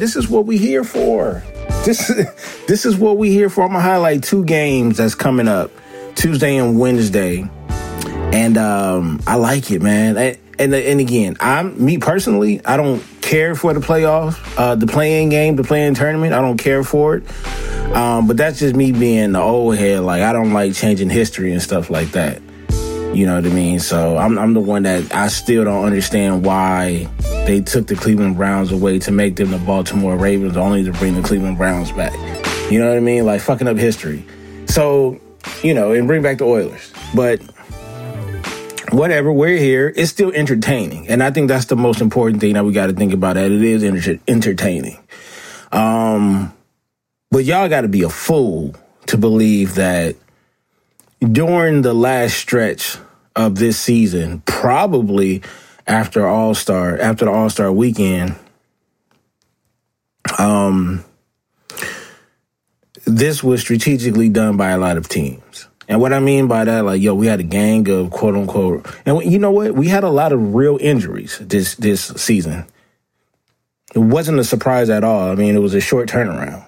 this is what we here for. This this is what we here for. I'm gonna highlight two games that's coming up, Tuesday and Wednesday, and um, I like it, man. And, and and again, I'm me personally, I don't care for the playoff, uh, the play-in game, the play-in tournament. I don't care for it. Um, but that's just me being the old head. Like I don't like changing history and stuff like that. You know what I mean? So I'm, I'm the one that I still don't understand why they took the Cleveland Browns away to make them the Baltimore Ravens, only to bring the Cleveland Browns back. You know what I mean? Like fucking up history. So, you know, and bring back the Oilers. But whatever, we're here. It's still entertaining. And I think that's the most important thing that we got to think about that it is enter- entertaining. Um, but y'all got to be a fool to believe that during the last stretch of this season, probably after All Star, after the All Star weekend, um, this was strategically done by a lot of teams. And what I mean by that, like, yo, we had a gang of quote unquote, and you know what? We had a lot of real injuries this this season. It wasn't a surprise at all. I mean, it was a short turnaround,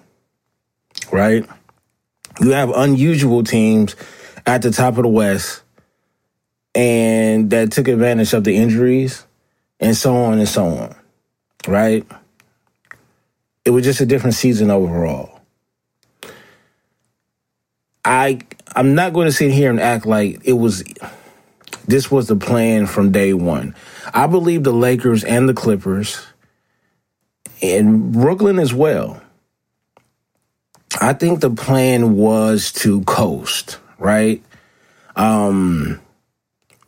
right? You have unusual teams at the top of the West and that took advantage of the injuries and so on and so on, right? It was just a different season overall. I I'm not going to sit here and act like it was this was the plan from day one. I believe the Lakers and the Clippers and Brooklyn as well. I think the plan was to coast right? Um,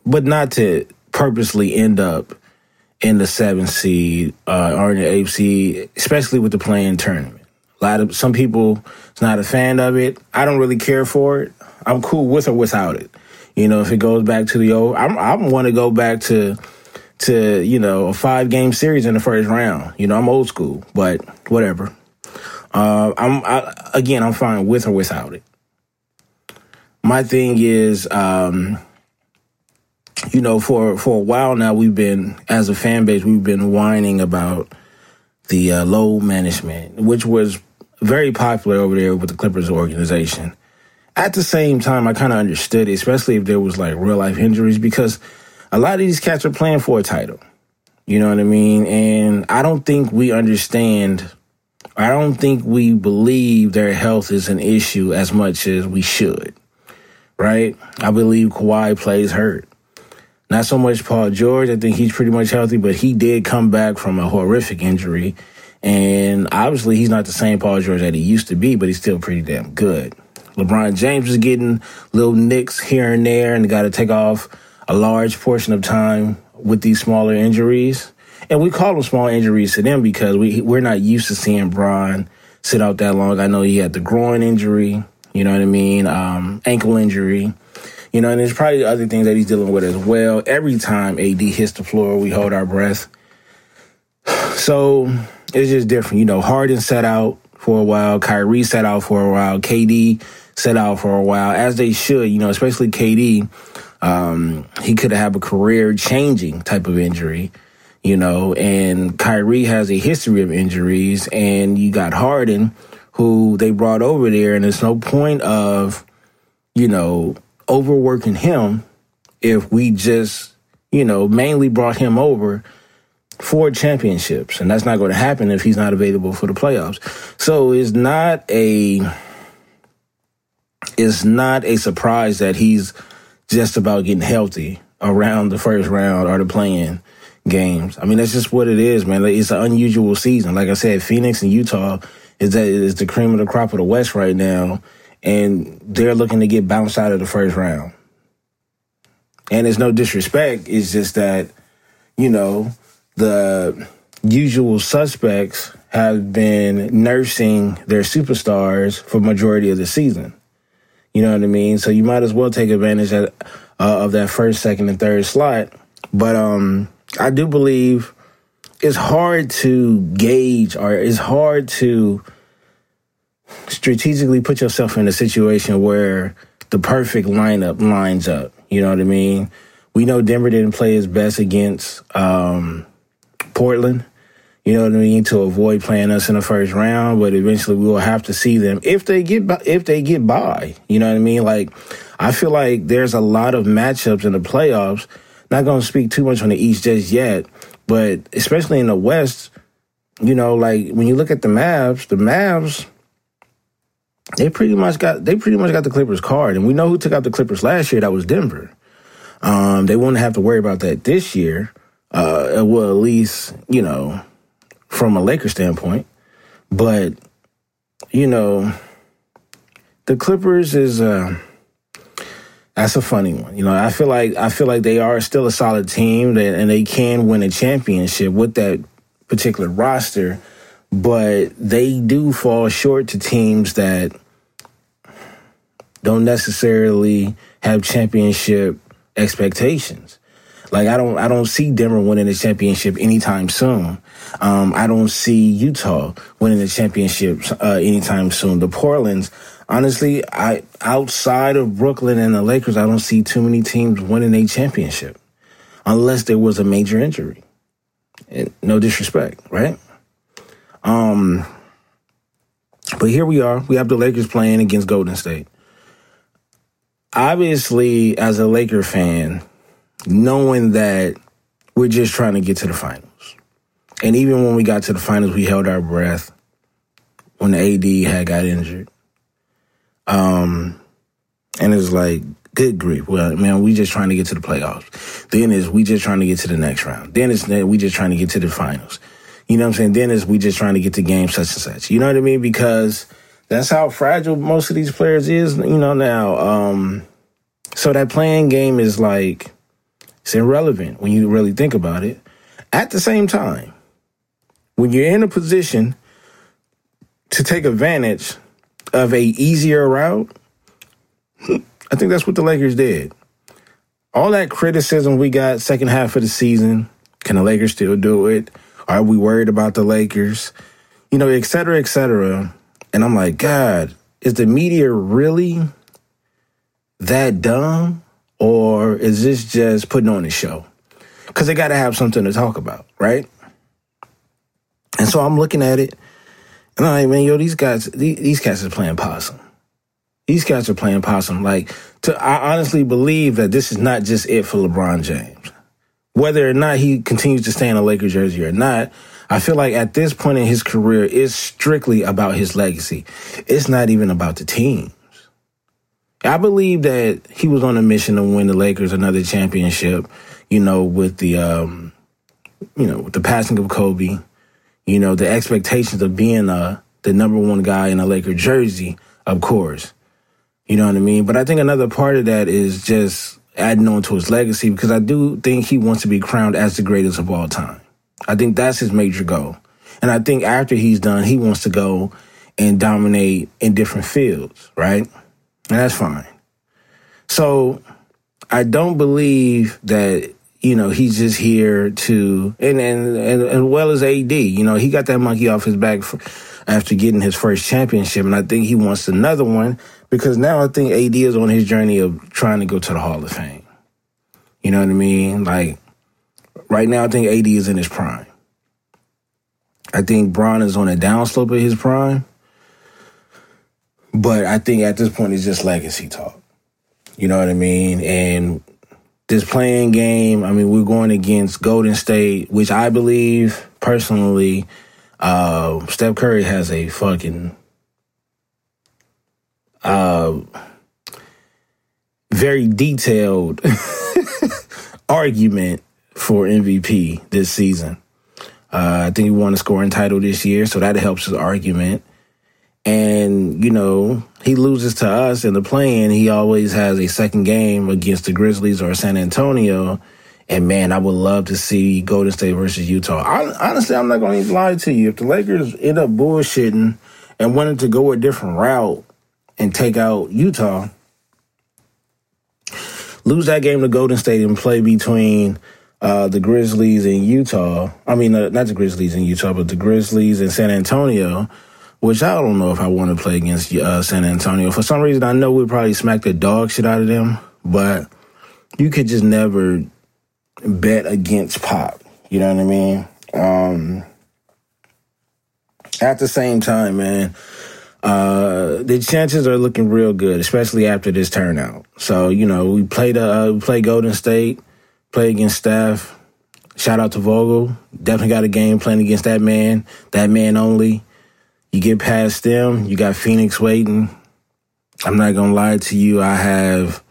but not to purposely end up in the seventh seed uh, or in the eighth seed, especially with the play-in tournament. A lot of some people is not a fan of it. I don't really care for it. I'm cool with or without it. You know, if it goes back to the old, I'm, I want to go back to to you know a five game series in the first round. You know, I'm old school, but whatever. Uh, I'm I, again, I'm fine with or without it my thing is, um, you know, for for a while now, we've been as a fan base, we've been whining about the uh, load management, which was very popular over there with the Clippers organization. At the same time, I kind of understood it, especially if there was like real life injuries, because a lot of these cats are playing for a title. You know what I mean? And I don't think we understand. I don't think we believe their health is an issue as much as we should right? I believe Kawhi plays hurt. Not so much Paul George. I think he's pretty much healthy, but he did come back from a horrific injury. And obviously, he's not the same Paul George that he used to be, but he's still pretty damn good. LeBron James is getting little nicks here and there and got to take off a large portion of time with these smaller injuries. And we call them small injuries to them because we, we're not used to seeing Bron sit out that long. I know he had the groin injury. You know what I mean? Um, ankle injury. You know, and there's probably other things that he's dealing with as well. Every time AD hits the floor, we hold our breath. So it's just different. You know, Harden set out for a while. Kyrie set out for a while. KD set out for a while, as they should. You know, especially KD. Um, he could have a career changing type of injury, you know, and Kyrie has a history of injuries, and you got Harden who they brought over there, and there's no point of, you know, overworking him if we just, you know, mainly brought him over for championships. And that's not going to happen if he's not available for the playoffs. So it's not a it's not a surprise that he's just about getting healthy around the first round or the play-in games. I mean, that's just what it is, man. It's an unusual season. Like I said, Phoenix and Utah is that is the cream of the crop of the West right now, and they're looking to get bounced out of the first round. And it's no disrespect; it's just that you know the usual suspects have been nursing their superstars for majority of the season. You know what I mean? So you might as well take advantage of, uh, of that first, second, and third slot. But um, I do believe it's hard to gauge or it's hard to strategically put yourself in a situation where the perfect lineup lines up. You know what I mean? We know Denver didn't play his best against um, Portland. You know what I mean? To avoid playing us in the first round, but eventually we will have to see them if they get by, if they get by. You know what I mean? Like I feel like there's a lot of matchups in the playoffs. Not going to speak too much on the East just yet, but especially in the West, you know, like when you look at the Mavs, the Mavs they pretty much got they pretty much got the Clippers card, and we know who took out the Clippers last year. That was Denver. Um, they won't have to worry about that this year. Uh, well, at least you know from a Laker standpoint. But you know, the Clippers is uh, that's a funny one. You know, I feel like I feel like they are still a solid team, and they can win a championship with that particular roster but they do fall short to teams that don't necessarily have championship expectations. Like I don't I don't see Denver winning the championship anytime soon. Um, I don't see Utah winning the championship uh, anytime soon. The Portland's honestly, I outside of Brooklyn and the Lakers, I don't see too many teams winning a championship unless there was a major injury. And no disrespect, right? Um, but here we are. We have the Lakers playing against Golden State. Obviously, as a Laker fan, knowing that we're just trying to get to the finals. And even when we got to the finals, we held our breath when AD had got injured. Um, and it's like, good grief. Well, man, we just trying to get to the playoffs. Then is we just trying to get to the next round. Then it's we just trying to get to the finals. You know what I'm saying? Then is we just trying to get the game such and such. You know what I mean? Because that's how fragile most of these players is, you know, now. Um, so that play-in game is like, it's irrelevant when you really think about it. At the same time, when you're in a position to take advantage of a easier route, I think that's what the Lakers did. All that criticism we got second half of the season, can the Lakers still do it? Are we worried about the Lakers? You know, et cetera, et cetera. And I'm like, God, is the media really that dumb? Or is this just putting on a show? Because they got to have something to talk about, right? And so I'm looking at it, and I'm like, man, yo, these guys, these, these cats are playing possum. These cats are playing possum. Like, to, I honestly believe that this is not just it for LeBron James whether or not he continues to stay in a Lakers jersey or not, I feel like at this point in his career, it's strictly about his legacy. It's not even about the teams. I believe that he was on a mission to win the Lakers another championship, you know, with the, um, you know, with the passing of Kobe, you know, the expectations of being uh, the number one guy in a Laker jersey, of course. You know what I mean? But I think another part of that is just adding on to his legacy because I do think he wants to be crowned as the greatest of all time. I think that's his major goal. And I think after he's done, he wants to go and dominate in different fields, right? And that's fine. So I don't believe that, you know, he's just here to, and, and, and as well as AD, you know, he got that monkey off his back for, after getting his first championship. And I think he wants another one because now I think AD is on his journey of trying to go to the Hall of Fame. You know what I mean? Like right now, I think AD is in his prime. I think Bron is on a downslope of his prime. But I think at this point, it's just legacy talk. You know what I mean? And this play-in game, I mean, we're going against Golden State, which I believe personally, uh, Steph Curry has a fucking uh, very detailed argument for MVP this season. Uh, I think he won a scoring title this year, so that helps his argument. And, you know, he loses to us in the play-in. He always has a second game against the Grizzlies or San Antonio. And man, I would love to see Golden State versus Utah. I, honestly, I'm not going to lie to you. If the Lakers end up bullshitting and wanted to go a different route, and take out Utah, lose that game to Golden State and play between uh, the Grizzlies and Utah. I mean, uh, not the Grizzlies and Utah, but the Grizzlies and San Antonio. Which I don't know if I want to play against uh, San Antonio. For some reason, I know we'd probably smack the dog shit out of them, but you could just never bet against Pop. You know what I mean? Um, at the same time, man, uh, the chances are looking real good, especially after this turnout. So you know, we played uh, we played Golden State, play against Steph. Shout out to Vogel. Definitely got a game playing against that man, that man only. You get past them, you got Phoenix waiting. I'm not gonna lie to you. I have,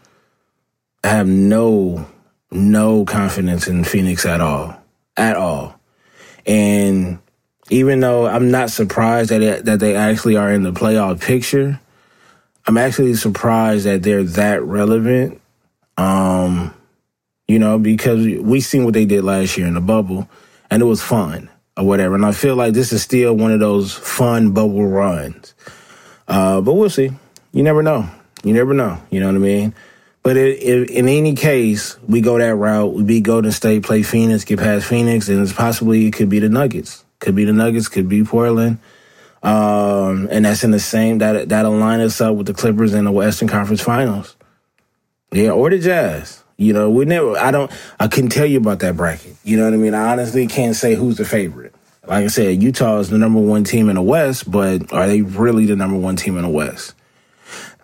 I have no, no confidence in Phoenix at all, at all. And even though I'm not surprised that it, that they actually are in the playoff picture, I'm actually surprised that they're that relevant. Um, you know, because we seen what they did last year in the bubble, and it was fun or whatever. And I feel like this is still one of those fun bubble runs. Uh, but we'll see. You never know. You never know. You know what I mean? But it, it, in any case, we go that route. We beat Golden State, play Phoenix, get past Phoenix, and it's possibly it could be the Nuggets. Could be the Nuggets, could be Portland. Um, and that's in the same that that'll line us up with the Clippers in the Western Conference Finals. Yeah, or the Jazz. You know, we never. I don't. I couldn't tell you about that bracket. You know what I mean? I honestly can't say who's the favorite. Like I said, Utah is the number one team in the West, but are they really the number one team in the West?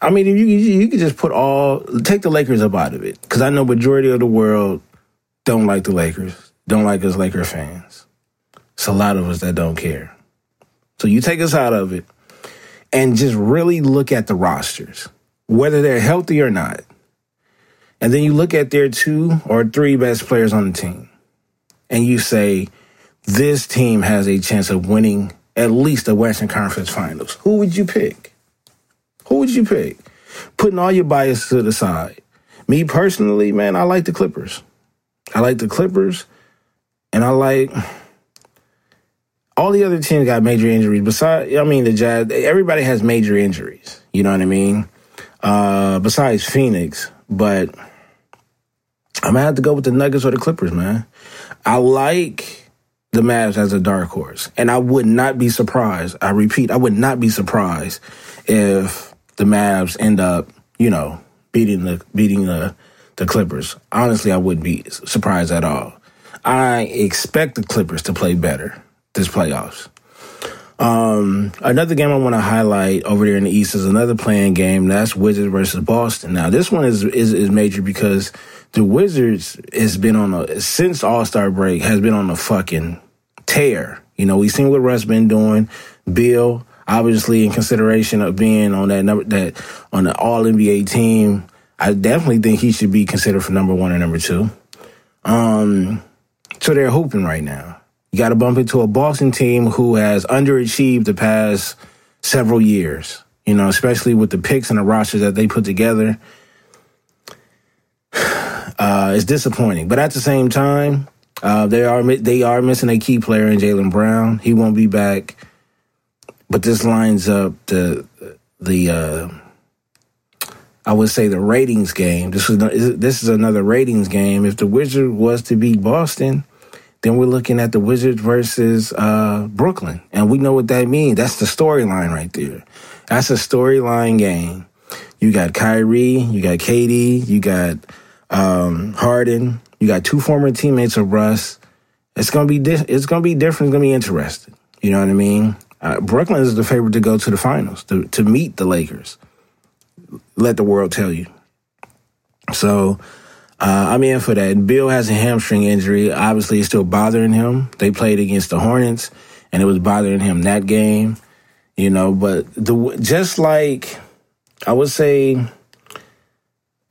I mean, you you could just put all take the Lakers up out of it because I know majority of the world don't like the Lakers, don't like us Laker fans. It's a lot of us that don't care. So you take us out of it and just really look at the rosters, whether they're healthy or not. And then you look at their two or three best players on the team and you say, this team has a chance of winning at least the Western Conference Finals. Who would you pick? Who would you pick? Putting all your bias to the side. Me personally, man, I like the Clippers. I like the Clippers, and I like all the other teams got major injuries. Besides, I mean, the Jazz. Everybody has major injuries. You know what I mean? Uh, besides Phoenix, but I'm gonna have to go with the Nuggets or the Clippers, man. I like the Mavs as a dark horse, and I would not be surprised. I repeat, I would not be surprised if the Mavs end up, you know, beating the beating the the Clippers. Honestly, I wouldn't be surprised at all. I expect the Clippers to play better this playoffs. Um, another game I want to highlight over there in the East is another play-in game. That's Wizards versus Boston. Now, this one is is, is major because the Wizards has been on a since All Star break has been on a fucking tear. You know, we've seen what Russ been doing. Beal, obviously, in consideration of being on that number that on the All NBA team, I definitely think he should be considered for number one or number two. Um, so they're hooping right now. You got to bump into a Boston team who has underachieved the past several years. You know, especially with the picks and the rosters that they put together uh, it's disappointing. But at the same time, uh, they are they are missing a key player in Jaylen Brown. He won't be back. But this lines up the the uh, I would say the ratings game. This is this is another ratings game. If the Wizard was to beat Boston, then we're looking at the Wizards versus uh, Brooklyn, and we know what that means. That's the storyline right there. That's a storyline game. You got Kyrie, you got KD, you got um, Harden. You got two former teammates of Russ. It's gonna be di- it's gonna be different. It's gonna be interesting. You know what I mean? Uh, Brooklyn is the favorite to go to the finals to to meet the Lakers. Let the world tell you. So uh, I'm in for that. Beal has a hamstring injury. Obviously, it's still bothering him. They played against the Hornets, and it was bothering him that game. You know, but the just like I would say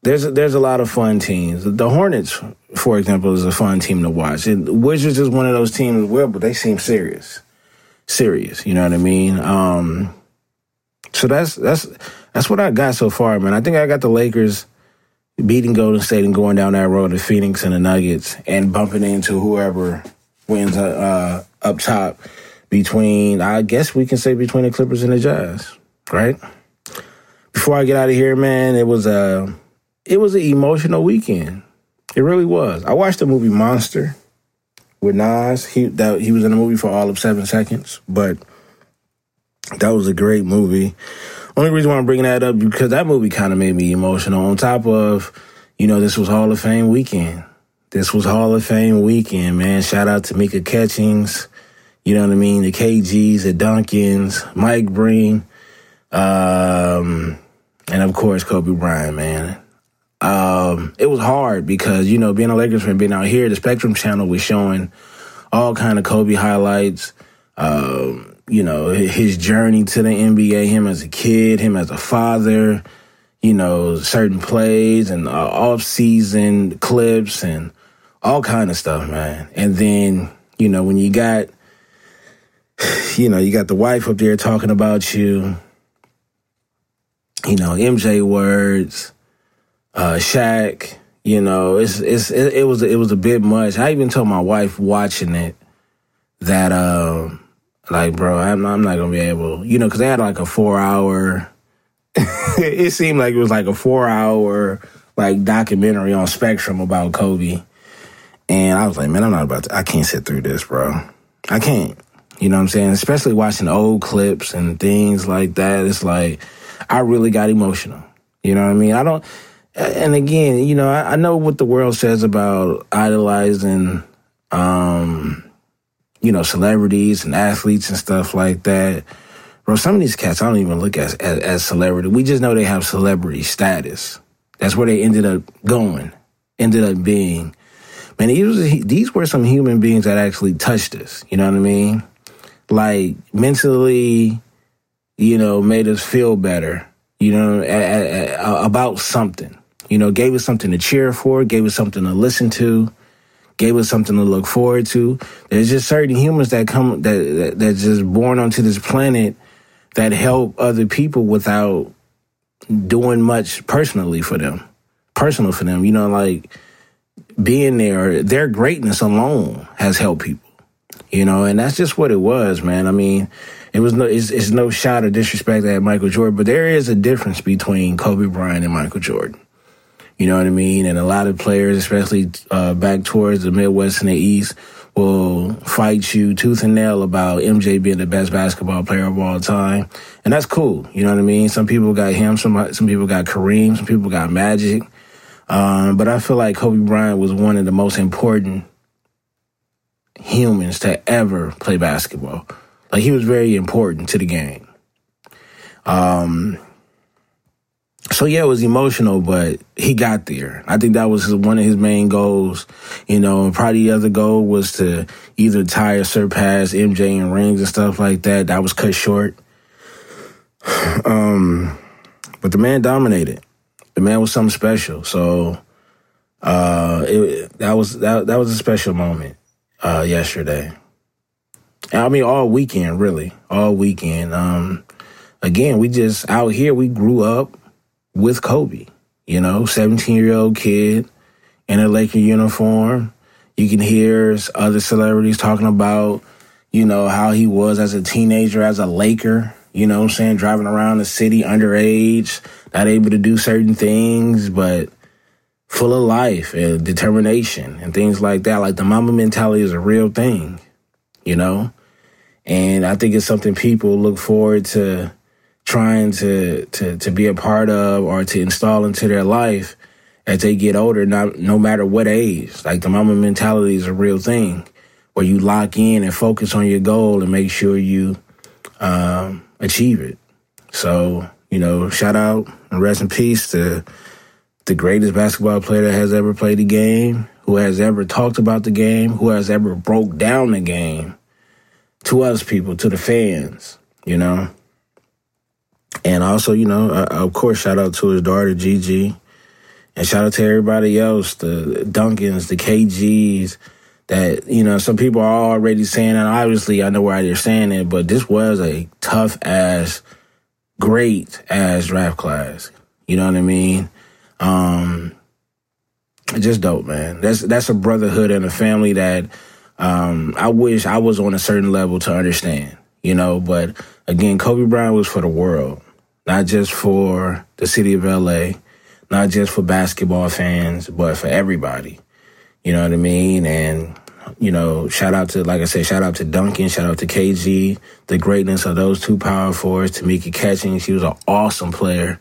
there's a, there's a lot of fun teams. The Hornets, for example, is a fun team to watch. And Wizards is one of those teams well, but they seem serious, serious. You know what I mean? Um, so that's that's that's what I got so far, man. I think I got the Lakers beating Golden State and going down that road to Phoenix and the Nuggets and bumping into whoever wins uh, uh, up top between, I guess we can say between the Clippers and the Jazz, right? Before I get out of here, man, it was a. It was an emotional weekend. It really was. I watched the movie Monster with Nas. He that he was in the movie for all of seven seconds, but that was a great movie. Only reason why I'm bringing that up because that movie kind of made me emotional. On top of, you know, this was Hall of Fame weekend. This was Hall of Fame weekend, man. Shout out to Mika Catchings. You know what I mean? The KGs, the Duncans, Mike Breen, um, and of course Kobe Bryant, man. Um, it was hard because you know being a Lakers fan, being out here, the Spectrum channel was showing all kind of Kobe highlights. Um, you know his journey to the NBA, him as a kid, him as a father. You know certain plays and uh, off season clips and all kind of stuff, man. And then you know when you got you know you got the wife up there talking about you. You know MJ words uh, Shaq. You know, it's it's it, it, was it was a bit much. I even told my wife watching it that um like bro, I'm I'm not gonna be able, you know, because they had like a four hour. it seemed like it was like a four hour like documentary on Spectrum about Kobe, and I was like, man, I'm not about to. I can't sit through this, bro. I can't. You know what I'm saying? Especially watching old clips and things like that. It's like I really got emotional. You know what I mean? I don't and again, you know, I, I, know what the world says about idolizing, um, you know, celebrities and athletes and stuff like that. Bro, some of these cats I don't even look at as, as celebrity. We just know they have celebrity status. That's where they ended up going, ended up being. Man, these, these were some human beings that actually touched us. You know what I mean? Like mentally, you know, made us feel better. You know, about something you know, gave us something to cheer for, gave us something to listen to, gave us something to look forward to. There's just certain humans that come that, that that's just born onto this planet that help other people without doing much personally for them. Personal for them, you know, like being there, their greatness alone has helped people. You know, and that's just what it was, man. I mean, it was no it's, it's no shot of disrespect at Michael Jordan, but there is a difference between Kobe Bryant and Michael Jordan. You know what I mean? And a lot of players, especially uh, back towards the Midwest and the East, will fight you tooth and nail about MJ being the best basketball player of all time. And that's cool. You know what I mean? Some people got him, some, some people got Kareem, some people got Magic. Um, but I feel like Kobe Bryant was one of the most important humans to ever play basketball. Like he was very important to the game. Um, so yeah, it was emotional, but he got there. I think that was one of his main goals. You know, and probably the other goal was to either tie or surpass MJ in rings and stuff like that. That was cut short. Um, but the man dominated. The man was something special. So, uh, it, that was that that was a special moment uh, yesterday. I mean, all weekend, really, all weekend. Um, again, we just out here. We grew up with Kobe. You know, 17 year old kid in a Laker uniform. You can hear other celebrities talking about, you know, how he was as a teenager, as a Laker, you know I'm saying, driving around the city underage, not able to do certain things, but full of life and determination and things like that. Like the Mamba mentality is a real thing, you know? And I think it's something people look forward to trying to, to, to be a part of or to install into their life as they get older, not, no matter what age. Like the Mamba mentality is a real thing where you lock in and focus on your goal and make sure you um, achieve it. So, you know, shout out and rest in peace to the greatest basketball player that has ever played the game, who has ever talked about the game, who has ever broke down the game to us people, to the fans, you know. And also, you know, uh, of course, shout out to his daughter, Gigi. And shout out to everybody else, the Duncans, the KGs, that, you know, some people are already saying, and obviously I know why they're saying it, but this was a tough ass, great ass draft class. You know what I mean? Um, just dope, man. That's, that's a brotherhood and a family that, um, I wish I was on a certain level to understand, you know, but again, Kobe Bryant was for the world not just for the city of LA, not just for basketball fans, but for everybody. You know what I mean? And, you know, shout out to, like I said, shout out to Duncan, shout out to KG, the greatness of those two power forwards, Tamika Catchings. She was an awesome player,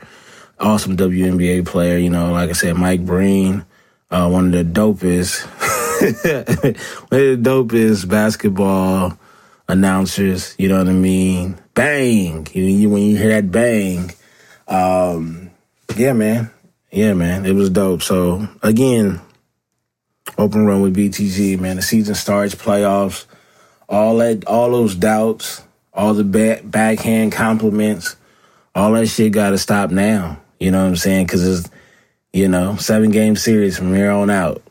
awesome WNBA player. You know, like I said, Mike Breen, uh, one of the dopest, one of the dopest basketball announcers. You know what I mean? Bang! You, you when you hear that bang, um, yeah, man, yeah, man, it was dope. So again, open run with BTG, man. The season starts, playoffs, all that, all those doubts, all the back, backhand compliments, all that shit got to stop now. You know what I'm saying? Because it's, you know, seven game series from here on out.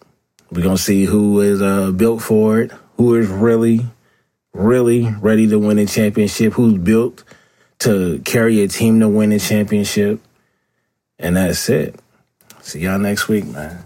We're gonna see who is uh, built for it, who is really, really ready to win a championship, who's built to carry a team to win a championship, and that's it. See y'all next week, man.